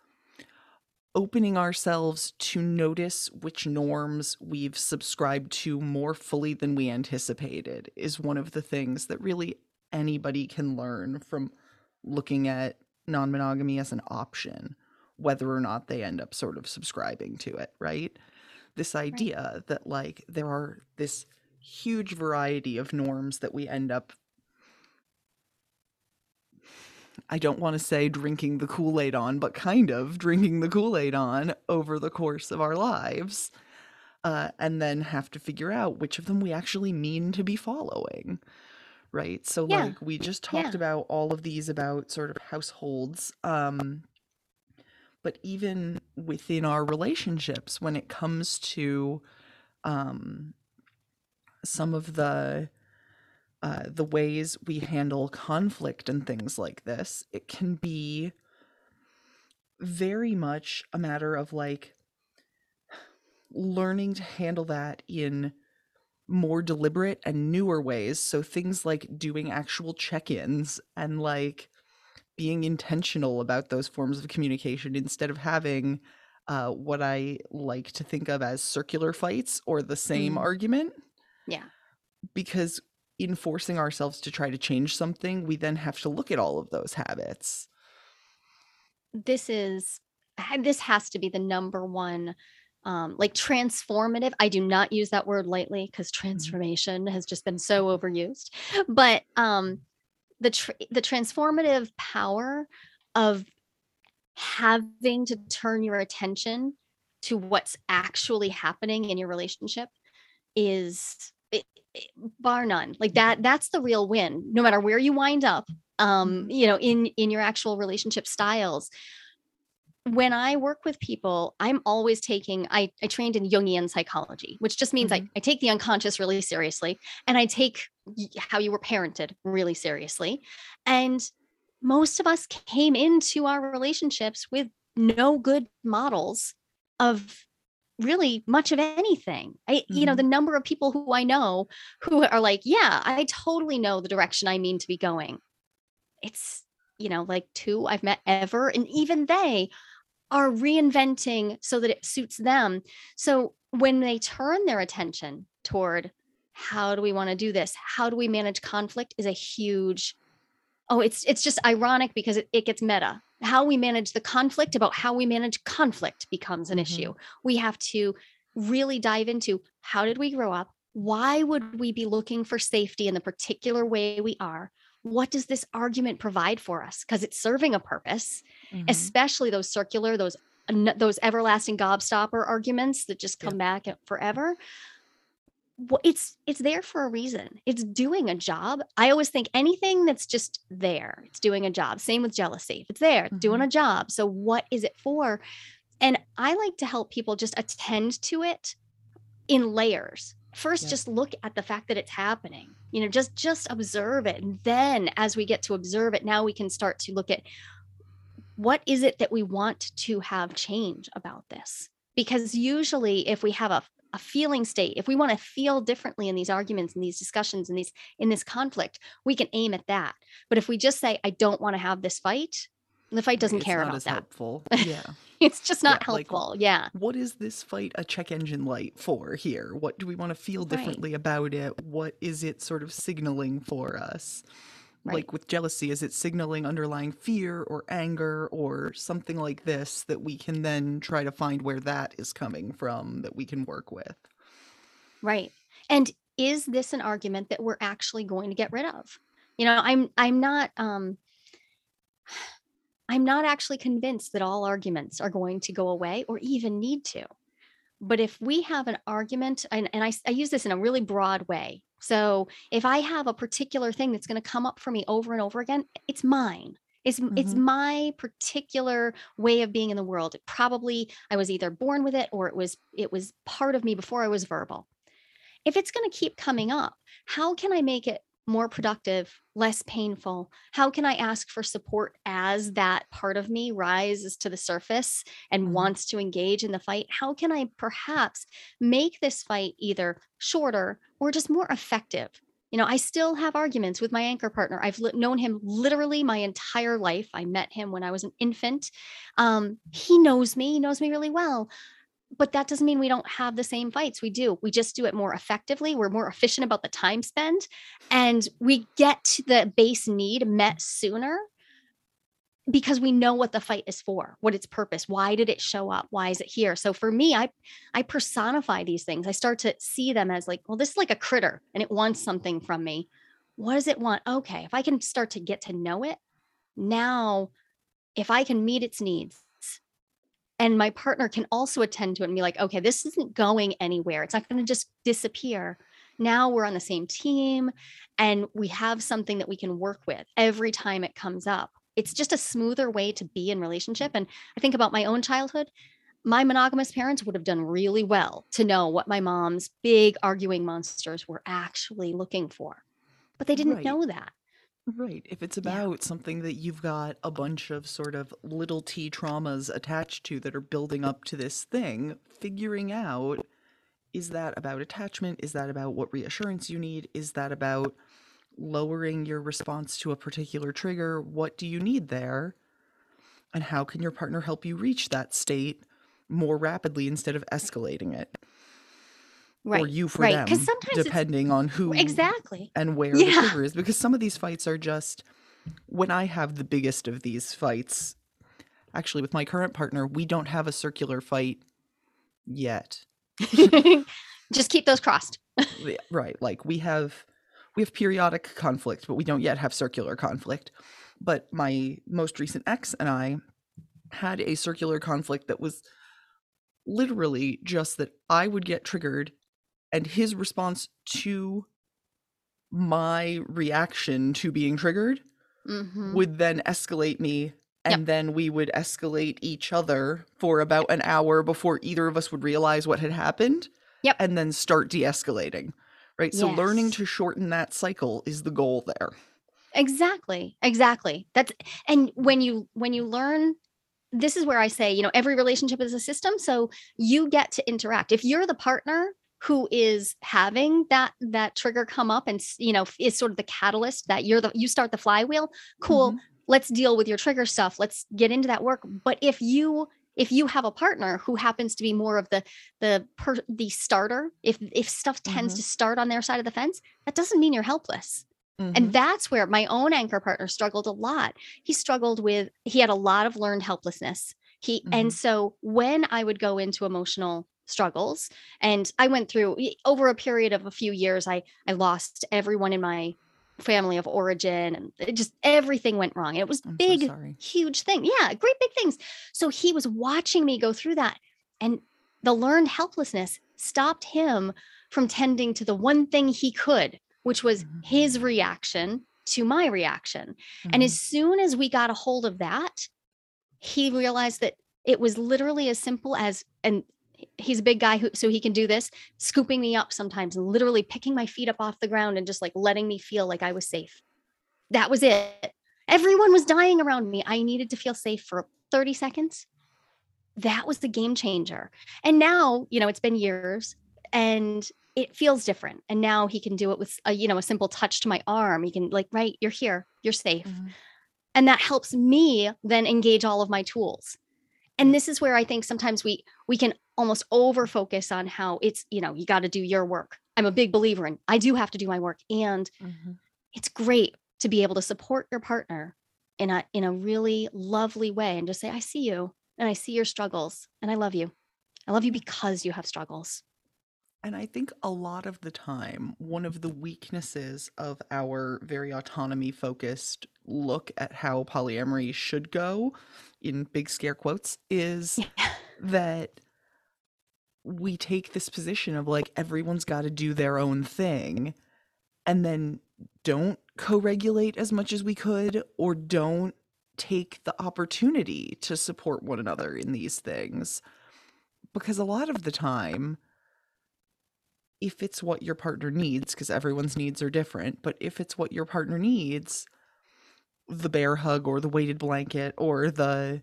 opening ourselves to notice which norms we've subscribed to more fully than we anticipated is one of the things that really anybody can learn from looking at non monogamy as an option, whether or not they end up sort of subscribing to it, right? This idea that, like, there are this huge variety of norms that we end up I don't want to say drinking the Kool Aid on, but kind of drinking the Kool Aid on over the course of our lives. Uh, and then have to figure out which of them we actually mean to be following. Right. So, Yeah. like, we just talked Yeah. about all of these about sort of households. Um, but even within our relationships, when it comes to um, some of the uh, the ways we handle conflict and things like this, it can be very much a matter of like learning to handle that in more deliberate and newer ways. So things like doing actual check ins and like being intentional about those forms of communication instead of having uh, what I like to think of as circular fights or the same Mm. argument yeah. because in forcing ourselves to try to change something, we then have to look at all of those habits. this is this has to be the number one um like transformative i do not use that word lightly because transformation has just been so overused but um the tr- the transformative power of having to turn your attention to what's actually happening in your relationship is bar none. Like that that's the real win. No matter where you wind up um you know in in your actual relationship styles when i work with people i'm always taking i i trained in jungian psychology which just means I, I take the unconscious really seriously and i take how you were parented really seriously. And most of us came into our relationships with no good models of really much of anything. I, you know, Mhm. the number of people who I know who are like, yeah, I totally know the direction I mean to be going. It's, you know, like two I've met ever. And even they are reinventing so that it suits them. So when they turn their attention toward how do we want to do this? How do we manage conflict is a huge oh it's it's just ironic because it, it gets meta how we manage the conflict about how we manage conflict becomes an Mhm. issue we have to really dive into how did we grow up why would we be looking for safety in the particular way we are what does this argument provide for us because it's serving a purpose Mhm. especially those circular those those everlasting gobstopper arguments that just Yeah. come back forever well, it's it's there for a reason. It's doing a job. I always think anything that's just there it's doing a job. Same with jealousy. It's there it's doing a mm-hmm. job. So what is it for? And i like to help people just attend to it in layers. First Yeah. just look at the fact that it's happening you know just just observe it. And then as we get to observe it now we can start to look at what is it that we want to have change about this? Because usually, if we have a, a feeling state, if we want to feel differently in these arguments and these discussions and these in this conflict, we can aim at that. But if we just say, I don't want to have this fight, the fight doesn't It's care not about as that. helpful. <laughs> Yeah. It's just not Yeah, like- helpful. yeah. what is this fight a check engine light for here? What do we want to feel Right. differently about it? What is it sort of signaling for us? Right. Like with jealousy, is it signaling underlying fear or anger or something like this that we can then try to find where that is coming from that we can work with? Right. And is this an argument that we're actually going to get rid of? You know, I'm I'm not um <sighs> I'm not actually convinced that all arguments are going to go away or even need to. But if we have an argument, and, and I, I use this in a really broad way. So if I have a particular thing that's going to come up for me over and over again, it's mine. It's, it's Mhm. my particular way of being in the world. It probably I was either born with it or it was it was part of me before I was verbal. If it's going to keep coming up, how can I make it more productive, less painful? How can I ask for support as that part of me rises to the surface and Mhm. wants to engage in the fight? How can I perhaps make this fight either shorter or just more effective? You know, I still have arguments with my anchor partner. I've li- known him literally my entire life. I met him when I was an infant. Um, he knows me, he knows me really well but that doesn't mean we don't have the same fights. We do. We just do it more effectively. We're more efficient about the time spent, and we get to the base need met sooner because we know what the fight is for, what its purpose, why did it show up, why is it here. So for me, I I personify these things. I start to see them as like, well, this is like a critter, and it wants something from me. What does it want? Okay, if I can start to get to know it, now, if I can meet its needs and my partner can also attend to it and be like, okay, this isn't going anywhere. It's not going to just disappear. Now we're on the same team and we have something that we can work with every time it comes up. It's just a smoother way to be in relationship. And I think about my own childhood. My monogamous parents would have done really well to know what my mom's big arguing monsters were actually looking for, but they didn't Right. know that. Right. If it's Yeah. about something that you've got a bunch of sort of little t traumas attached to that are building up to this thing, figuring out is that about attachment? Is that about what reassurance you need? Is that about lowering your response to a particular trigger? What do you need there? And how can your partner help you reach that state more rapidly instead of escalating it? Right. Or you for right. them, Because sometimes it's depending on who exactly. and where the Yeah. trigger is because some of these fights are just when I have the biggest of these fights actually with my current partner we don't have a circular fight yet <laughs> just keep those crossed. Yeah, right like we have we have periodic conflict but we don't yet have circular conflict but my most recent ex and I had a circular conflict that was literally just that I would get triggered and his response to my reaction to being triggered Mhm. would then escalate me and Yep. then we would escalate each other for about an hour before either of us would realize what had happened Yep. and then start de-escalating right so learning to shorten that cycle is the goal there exactly exactly that's and when you when you learn this is where i say you know every relationship is a system so you get to interact if you're the partner who is having that that trigger come up and you know is sort of the catalyst that you're the you start the flywheel cool Mhm. let's deal with your trigger stuff let's get into that work but if you if you have a partner who happens to be more of the the per, the starter if if stuff tends Mhm. to start on their side of the fence that doesn't mean you're helpless Mhm. and that's where my own anchor partner struggled a lot. He struggled with, he had a lot of learned helplessness. He, and Mhm. so when I would go into emotional struggles, and I went through over a period of a few years, I, I lost everyone in my family of origin and it just everything went wrong. It was I'm big, sorry. huge thing. Yeah, great big things. So he was watching me go through that. And the learned helplessness stopped him from tending to the one thing he could, which was Mhm. his reaction to my reaction. And Mhm. as soon as we got a hold of that, he realized that it was literally as simple as, and he's a big guy who, so he can do this, scooping me up sometimes and literally picking my feet up off the ground and just like letting me feel like I was safe. That was it. Everyone was dying around me. I needed to feel safe for 30 seconds. That was the game changer. And now, you know, it's been years and it feels different. And now he can do it with a, you know, a simple touch to my arm. He can like, right, you're here, you're safe. Mhm. And that helps me then engage all of my tools. And this is where I think sometimes we we can almost over focus on how it's, you know, you got to do your work. I'm a big believer in I do have to do my work. And mm-hmm. it's great to be able to support your partner in a in a really lovely way and just say, I see you and I see your struggles and I love you. I love you because you have struggles. And I think a lot of the time, one of the weaknesses of our very autonomy focused look at how polyamory should go, in big scare quotes, is <laughs> that we take this position of like everyone's got to do their own thing and then don't co regulate as much as we could or don't take the opportunity to support one another in these things. Because a lot of the time, if it's what your partner needs, because everyone's needs are different, but if it's what your partner needs, the bear hug or the weighted blanket or the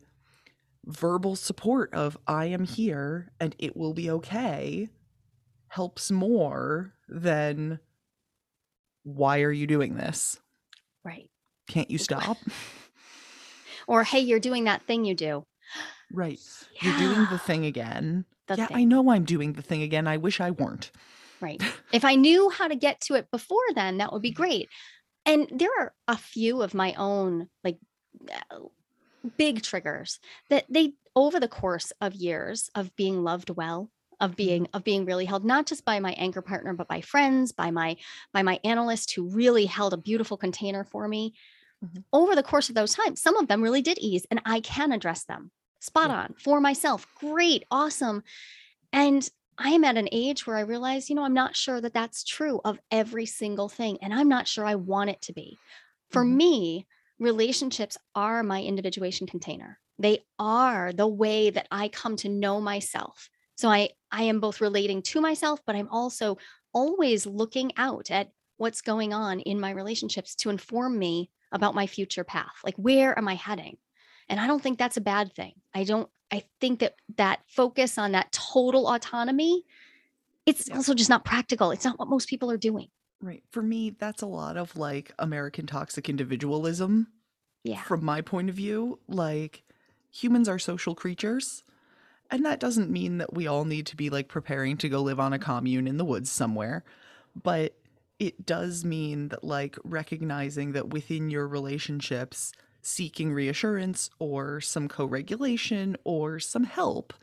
verbal support of I am here and it will be okay helps more than why are you doing this? Right. Can't you stop? <laughs> Or hey, you're doing that thing you do. right. You're doing the thing again. the yeah, I know I'm doing the thing again. I wish I weren't. Right. <laughs> If I knew how to get to it before then, that would be great. And there are a few of my own like uh, big triggers that they over the course of years of being loved well of being of being really held not just by my anchor partner but by friends by my by my analyst who really held a beautiful container for me Mhm. over the course of those times some of them really did ease and i can address them spot Yeah. on for myself great awesome and I am at an age where I realize, you know, I'm not sure that that's true of every single thing. And I'm not sure I want it to be. For Mhm. me, relationships are my individuation container. They are the way that I come to know myself. So I, I am both relating to myself, but I'm also always looking out at what's going on in my relationships to inform me about my future path. Like, where am I heading? And I don't think that's a bad thing. I don't, I think that that focus on that total autonomy, it's Yeah. also just not practical. It's not what most people are doing. Right. For me, that's a lot of like American toxic individualism. Yeah. From my point of view, like humans are social creatures. And that doesn't mean that we all need to be like preparing to go live on a commune in the woods somewhere. But it does mean that like recognizing that within your relationships, seeking reassurance or some co regulation or some help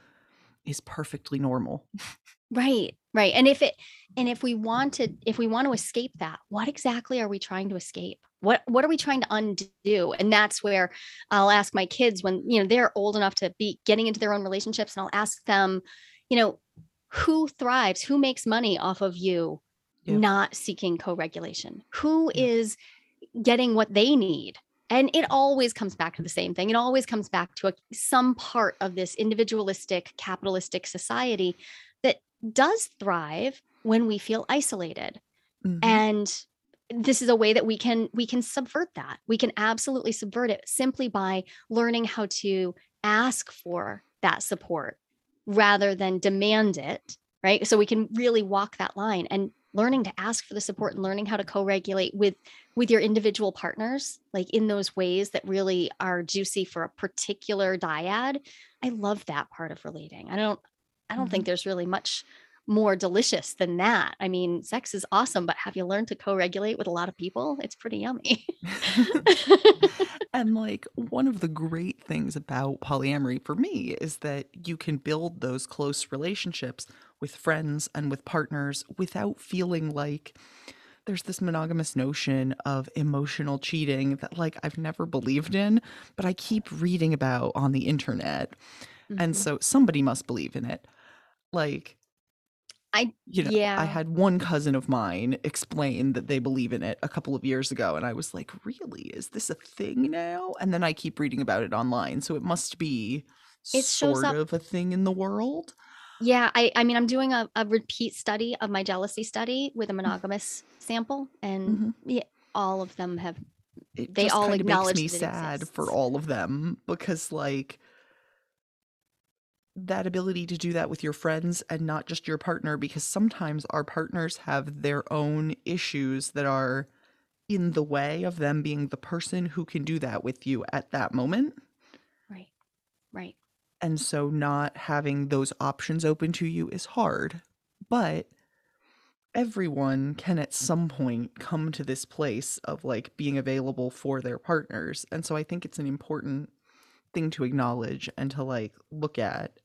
is perfectly normal. Right. Right. And if it and if we wanted if we want to escape that, what exactly are we trying to escape? What what are we trying to undo? And that's where I'll ask my kids when, you know, they're old enough to be getting into their own relationships and I'll ask them, you know, who thrives, who makes money off of you Yeah. not seeking co-regulation? Who Yeah. is getting what they need? And it always comes back to the same thing. It always comes back to a, some part of this individualistic, capitalistic society that does thrive when we feel isolated. Mhm. And this is a way that we can we can subvert that. We can absolutely subvert it simply by learning how to ask for that support rather than demand it, right? So we can really walk that line and learning to ask for the support and learning how to co-regulate with with your individual partners like in those ways that really are juicy for a particular dyad i love that part of relating. I don't i don't think mm-hmm. there's really much more delicious than that. I mean sex is awesome but have you learned to co-regulate with a lot of people? It's pretty yummy <laughs> <laughs> and like one of the great things about polyamory for me is that you can build those close relationships with friends and with partners without feeling like there's this monogamous notion of emotional cheating that like I've never believed in, but I keep reading about on the internet. And Mhm. so somebody must believe in it. Like I- you know, yeah. I had one cousin of mine explain that they believe in it a couple of years ago and I was like, "Really? Is this a thing now?" And then I keep reading about it online, so it must be It shows sort up- of a thing in the world. yeah i i mean i'm doing a, a repeat study of my jealousy study with Mm. a monogamous sample and Mhm. yeah all of them have it They just all acknowledge makes me sad for all of them because like that ability to do that with your friends and not just your partner because sometimes our partners have their own issues that are in the way of them being the person who can do that with you at that moment Right. Right. and so not having those options open to you is hard but everyone can at some point come to this place of like being available for their partners and so i think it's an important thing to acknowledge and to like look at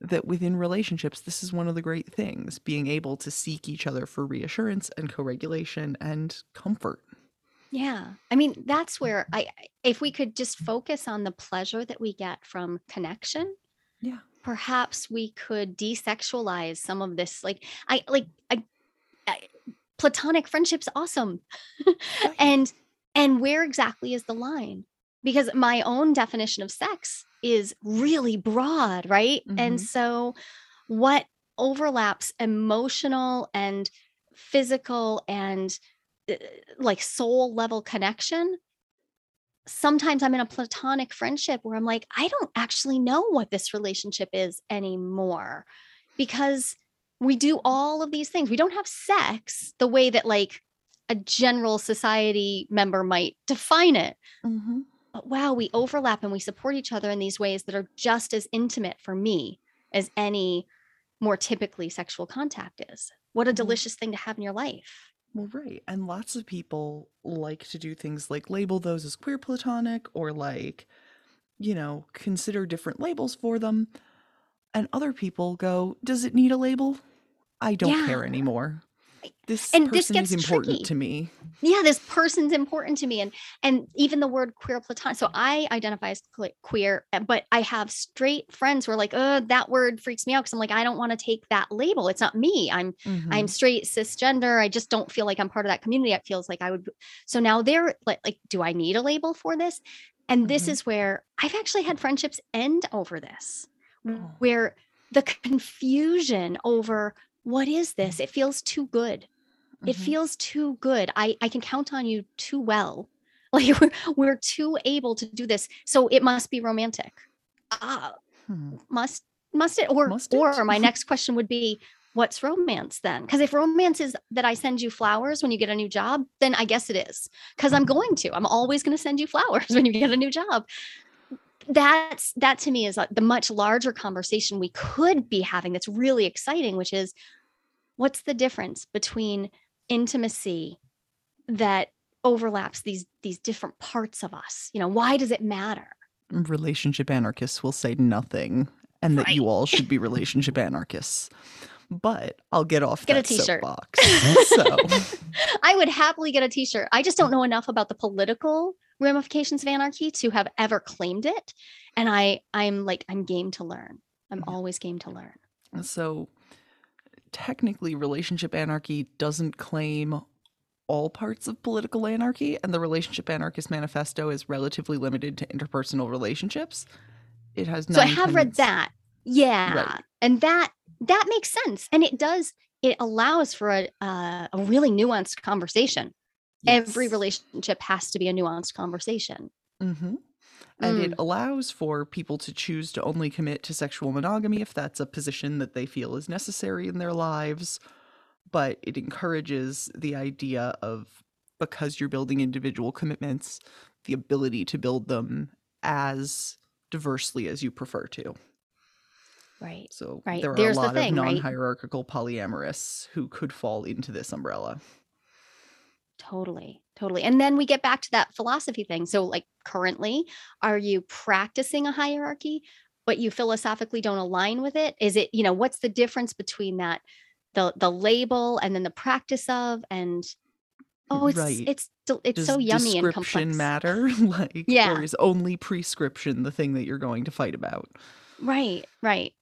that within relationships this is one of the great things being able to seek each other for reassurance and co-regulation and comfort Yeah. I mean, that's where I, I- if we could just focus on the pleasure that we get from connection, yeah perhaps we could desexualize some of this. Like, I, like, I, I platonic friendship's awesome. <laughs> and, and where exactly is the line? Because my own definition of sex is really broad, right? And Mhm. so, what overlaps emotional and physical and uh, like soul level connection sometimes i'm in a platonic friendship where i'm like i don't actually know what this relationship is anymore because we do all of these things we don't have sex the way that like a general society member might define it mm-hmm. But wow we overlap and we support each other in these ways that are just as intimate for me as any more typically sexual contact is what a Mhm. delicious thing to have in your life Well, right. And lots of people like to do things like label those as queer platonic or like, you know, consider different labels for them. And other people go, does it need a label? I don't care anymore. This And this gets important tricky. to me. yeah this person's important to me and and even the word queer platonic so i identify as queer uh, but i have straight friends who are like oh that word freaks me out because i'm like i don't want to take that label it's not me i'm i'm Mhm. straight cisgender i just don't feel like i'm part of that community it feels like i would so now they're like like do i need a label for this and this Mhm. is where i've actually had friendships end over this Oh. where the confusion over what is this? It feels too good. It Mhm. feels too good. I i can count on you too well. <laughs> Like we're, we're too able to do this. So it must be romantic. Ah Hmm. must must it or Must it? or my <laughs> next question would be what's romance then? Because if romance is that i send you flowers when you get a new job then i guess it is. Because i'm going to. I'm always going to send you flowers <laughs> when you get a new job. That's that to me is like the much larger conversation we could be having that's really exciting which is what's the difference between intimacy that overlaps these these different parts of us you know why does it matter Relationship anarchists will say nothing and that you all should be <laughs> relationship anarchists. But I'll get off Get a that t-shirt. box. <laughs> so <laughs> I would happily get a t-shirt. I just don't know enough about the political ramifications of anarchy to have ever claimed it. And I I'm like I'm game to learn. I'm Yeah. always game to learn. So technically, relationship anarchy doesn't claim all parts of political anarchy, and the Relationship Anarchist Manifesto is relatively limited to interpersonal relationships. It has So I have read that. Yeah. And that that makes sense. And it does it allows for a uh, a really nuanced conversation. Every relationship has to be a nuanced conversation. Mhm. And it Mm. allows for people to choose to only commit to sexual monogamy if that's a position that they feel is necessary in their lives. But it encourages the idea of because you're building individual commitments, the ability to build them as diversely as you prefer to. Right. So Right. there are There's a lot thing, of non-hierarchical polyamorous who could fall into this umbrella. Totally, totally. And then we get back to that philosophy thing. So, like, currently, are you practicing a hierarchy, but you philosophically don't align with it? Is it, you know, what's the difference between that, the the label, and then the practice of, and oh, it's Right. it's it's Does so yummy and complex. matter? <laughs> like, Yeah. or is only prescription the thing that you're going to fight about? Right, right.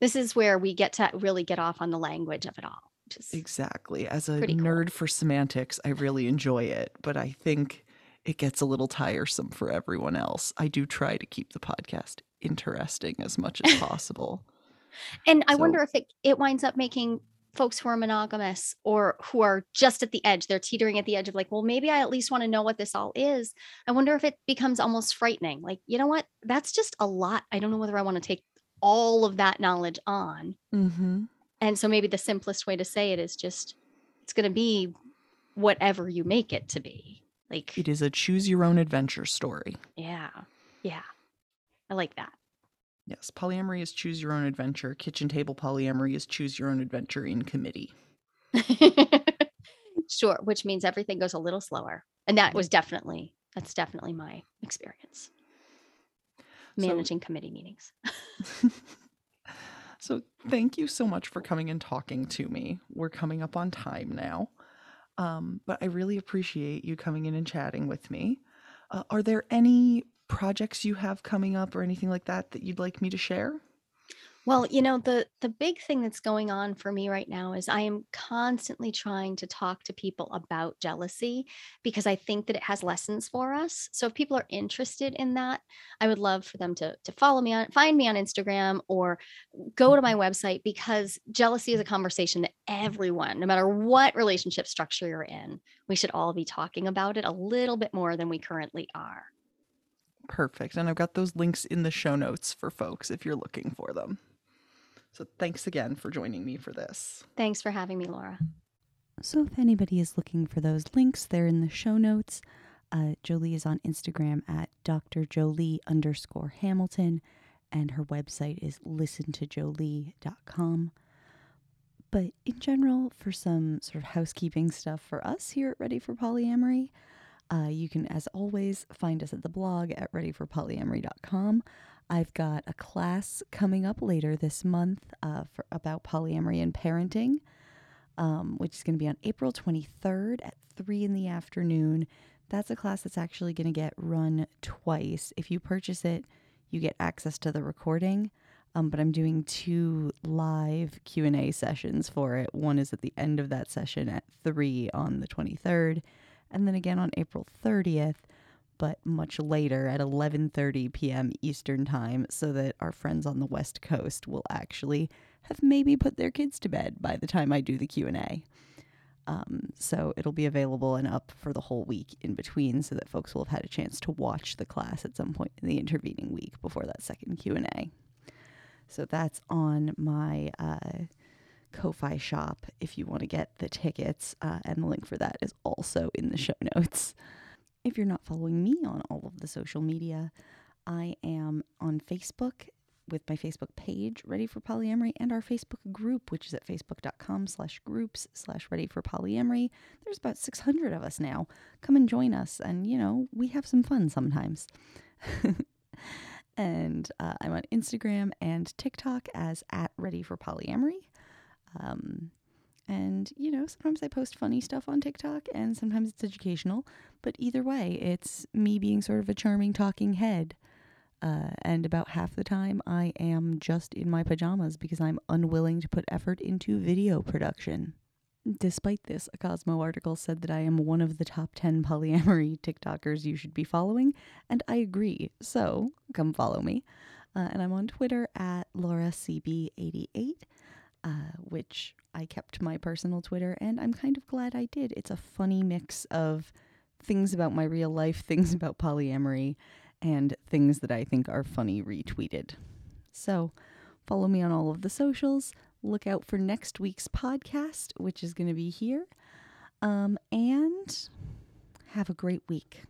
This is where we get to really get off on the language of it all. Which is Exactly. As a cool. nerd for semantics, I really enjoy it, but I think it gets a little tiresome for everyone else. I do try to keep the podcast interesting as much as <laughs> possible. And I wonder if it, it winds up making folks who are monogamous or who are just at the edge they're teetering at the edge of like well maybe i at least want to know what this all is i wonder if it becomes almost frightening like you know what that's just a lot i don't know whether i want to take all of that knowledge on Mm-hmm. And so maybe the simplest way to say it is just it's going to be whatever you make it to be. Like It is a choose your own adventure story. yeah. Yeah. I like that. Yes, polyamory is choose your own adventure. Kitchen table polyamory is choose your own adventure in committee. <laughs> sure which means everything goes a little slower. And that was definitely that's definitely my experience. So- managing committee meetings <laughs> So, thank you so much for coming and talking to me. We're coming up on time now. Um, but I really appreciate you coming in and chatting with me. Uh, are there any projects you have coming up or anything like that that you'd like me to share? Well, you know, the the big thing that's going on for me right now is I am constantly trying to talk to people about jealousy because I think that it has lessons for us. So if people are interested in that, I would love for them to to follow me on find me on Instagram or go to my mm-hmm. website because jealousy is a conversation that everyone, no matter what relationship structure you're in, we should all be talking about it a little bit more than we currently are. Perfect. And I've got those links in the show notes for folks if you're looking for them. So, thanks again for joining me for this. Thanks for having me, Laura. So if anybody is looking for those links, they're in the show notes. Uh, Joli is on Instagram at Dr. Joli underscore Hamilton, and her website is listentojoli.com. But in general, for some sort of housekeeping stuff for us here at Ready for Polyamory, uh, you can, as always, find us at the blog at readyforpolyamory.com. I've got a class coming up later this month uh, for about polyamory and parenting um, which is going to be on April 23rd at 3 in the afternoon. That's a class that's actually going to get run twice. If you purchase it, you get access to the recording. Um, but I'm doing two live Q&A sessions for it. One is at the end of that session at 3 on the 23rd, and then again on April 30th, but much later at 11:30 p.m. Eastern Time so that our friends on the West Coast will actually have maybe put their kids to bed by the time I do the Q&A. Um, so it'll be available and up for the whole week in between so that folks will have had a chance to watch the class at some point in the intervening week before that second Q&A. So that's on my uh, Ko-Fi shop if you want to get the tickets, uh, and the link for that is also in the show notes. If you're not following me on all of the social media, I am on Facebook with my Facebook page, Ready for Polyamory, and our Facebook group, which is at facebook.com slash groups slash Ready for Polyamory. There's about 600 of us now. Come and join us, and, you know, we have some fun sometimes. <laughs> and uh, I'm on Instagram and TikTok as at Ready for Polyamory. Um, and, you know, sometimes I post funny stuff on TikTok and sometimes it's educational. But either way, it's me being sort of a charming talking head. Uh, and about half the time, I am just in my pajamas because I'm unwilling to put effort into video production. Despite this, a Cosmo article said that I am one of the top 10 polyamory <laughs> TikTokers you should be following, and I agree. So come follow me. Uh, and I'm on Twitter at LauraCB88, uh, which I kept my personal Twitter, and I'm kind of glad I did. It's a funny mix of things about my real life, <laughs> things about polyamory, and things that I think are funny retweeted. So follow me on all of the socials. Look out for next week's podcast, which is going to be here. Um, and have a great week.